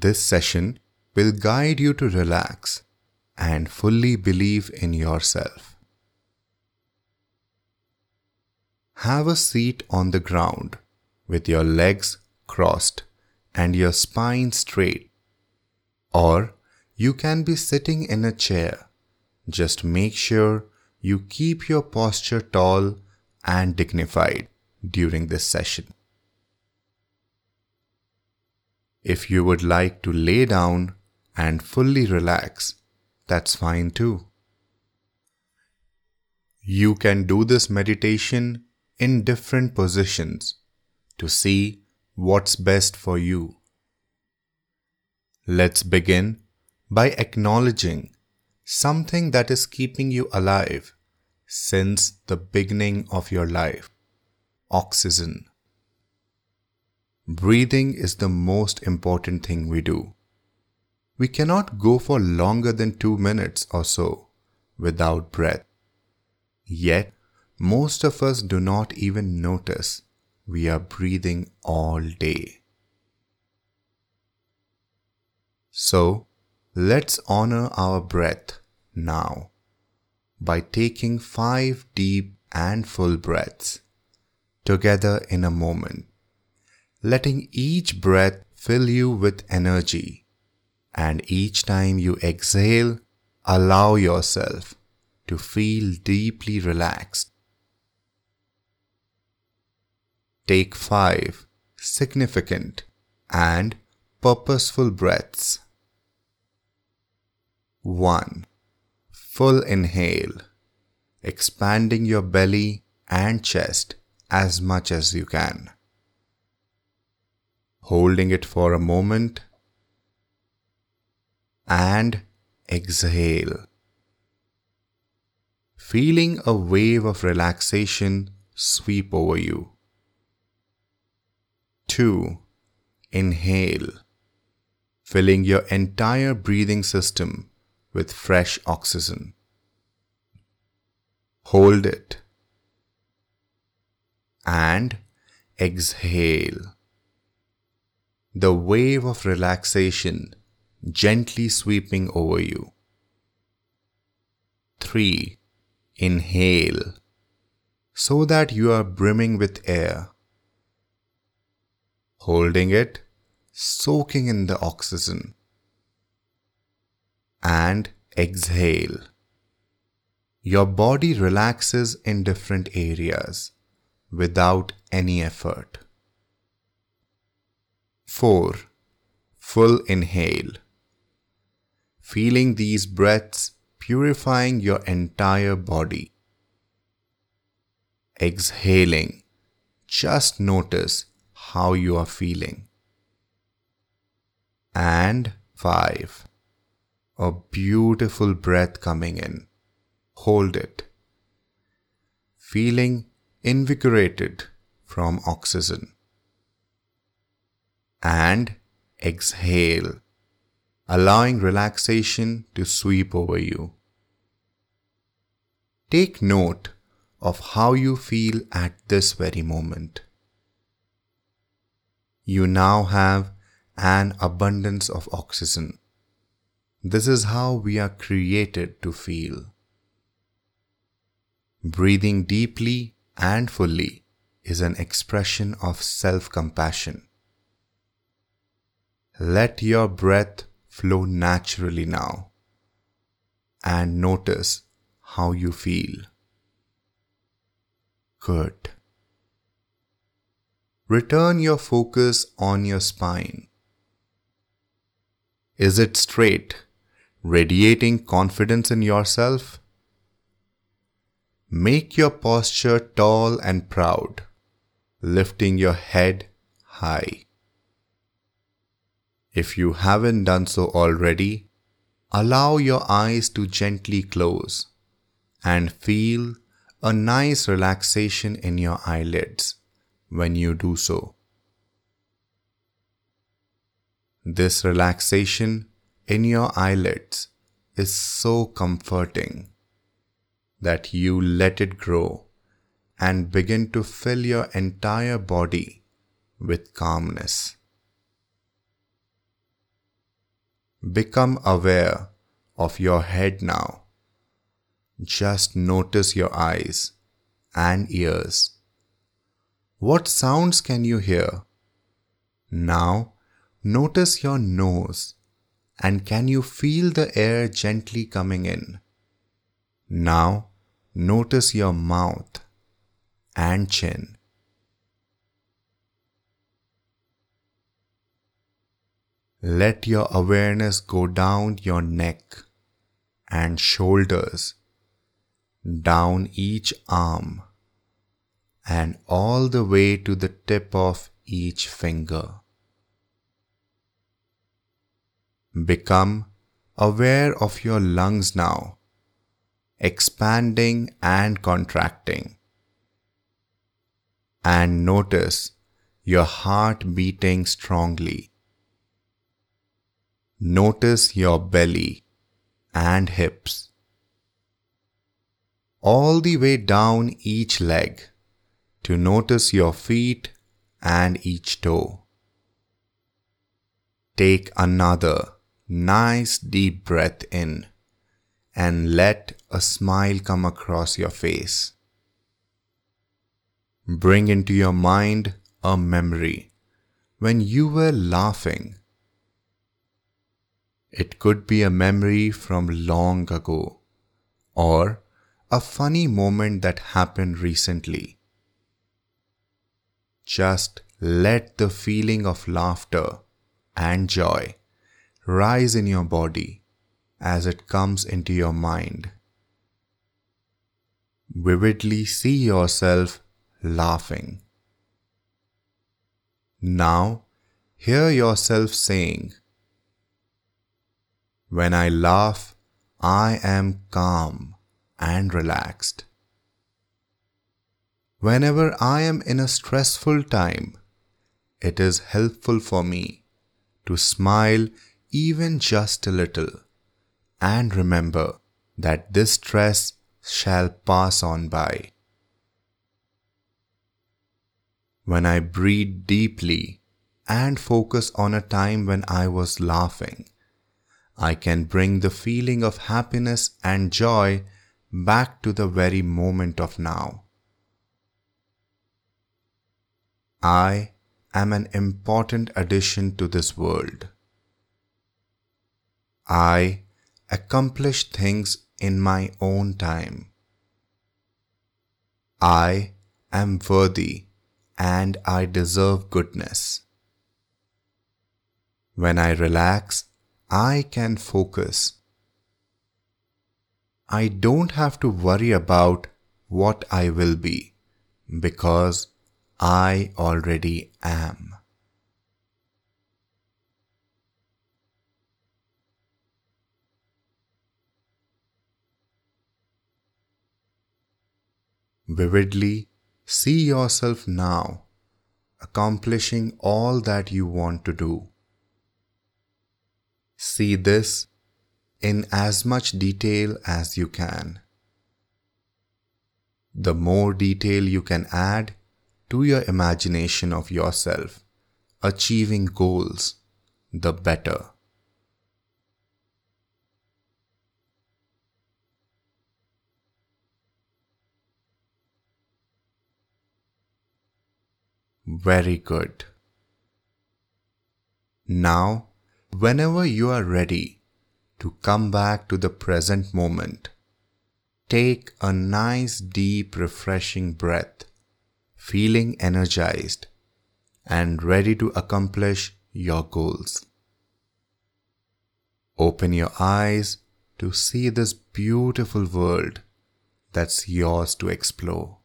This session will guide you to relax and fully believe in yourself. Have a seat on the ground with your legs crossed and your spine straight. Or you can be sitting in a chair. Just make sure you keep your posture tall and dignified during this session. If you would like to lay down and fully relax, that's fine too. You can do this meditation in different positions to see what's best for you. Let's begin by acknowledging something that is keeping you alive since the beginning of your life oxygen. Breathing is the most important thing we do. We cannot go for longer than two minutes or so without breath. Yet, most of us do not even notice we are breathing all day. So, let's honor our breath now by taking five deep and full breaths together in a moment, letting each breath fill you with energy. And each time you exhale, allow yourself to feel deeply relaxed. Take five significant and purposeful breaths. 1. Full inhale, expanding your belly and chest as much as you can. Holding it for a moment and exhale. Feeling a wave of relaxation sweep over you. 2. Inhale, filling your entire breathing system with fresh oxygen. Hold it and exhale. The wave of relaxation gently sweeping over you. 3. Inhale so that you are brimming with air. Holding it, soaking in the oxygen. And exhale. Your body relaxes in different areas without any effort. 4. Full inhale. Feeling these breaths purifying your entire body. Exhaling. Just notice how you are feeling. And 5. A beautiful breath coming in. Hold it. Feeling invigorated from oxygen. And exhale, allowing relaxation to sweep over you. Take note of how you feel at this very moment. You now have an abundance of oxygen. This is how we are created to feel. Breathing deeply and fully is an expression of self compassion. Let your breath flow naturally now and notice how you feel. Good. Return your focus on your spine. Is it straight, radiating confidence in yourself? Make your posture tall and proud, lifting your head high. If you haven't done so already, allow your eyes to gently close and feel a nice relaxation in your eyelids when you do so. This relaxation in your eyelids is so comforting that you let it grow and begin to fill your entire body with calmness. Become aware of your head now. Just notice your eyes and ears. What sounds can you hear? Now, notice your nose and can you feel the air gently coming in? Now, notice your mouth and chin. Let your awareness go down your neck and shoulders, down each arm, and all the way to the tip of each finger. Become aware of your lungs now, expanding and contracting. And notice your heart beating strongly. Notice your belly and hips. All the way down each leg to notice your feet and each toe. Take another nice deep breath in and let a smile come across your face. Bring into your mind a memory when you were laughing it could be a memory from long ago or a funny moment that happened recently. Just let the feeling of laughter and joy rise in your body as it comes into your mind. Vividly see yourself laughing. Now, hear yourself saying, when I laugh, I am calm and relaxed. Whenever I am in a stressful time, it is helpful for me to smile even just a little and remember that this stress shall pass on by. When I breathe deeply and focus on a time when I was laughing, I can bring the feeling of happiness and joy back to the very moment of now. I am an important addition to this world. I accomplish things in my own time. I am worthy and I deserve goodness. When I relax, I can focus. I don't have to worry about what I will be because I already am. Vividly see yourself now accomplishing all that you want to do. See this in as much detail as you can. The more detail you can add to your imagination of yourself achieving goals, the better. Very good. Now Whenever you are ready to come back to the present moment, take a nice, deep, refreshing breath, feeling energized and ready to accomplish your goals. Open your eyes to see this beautiful world that's yours to explore.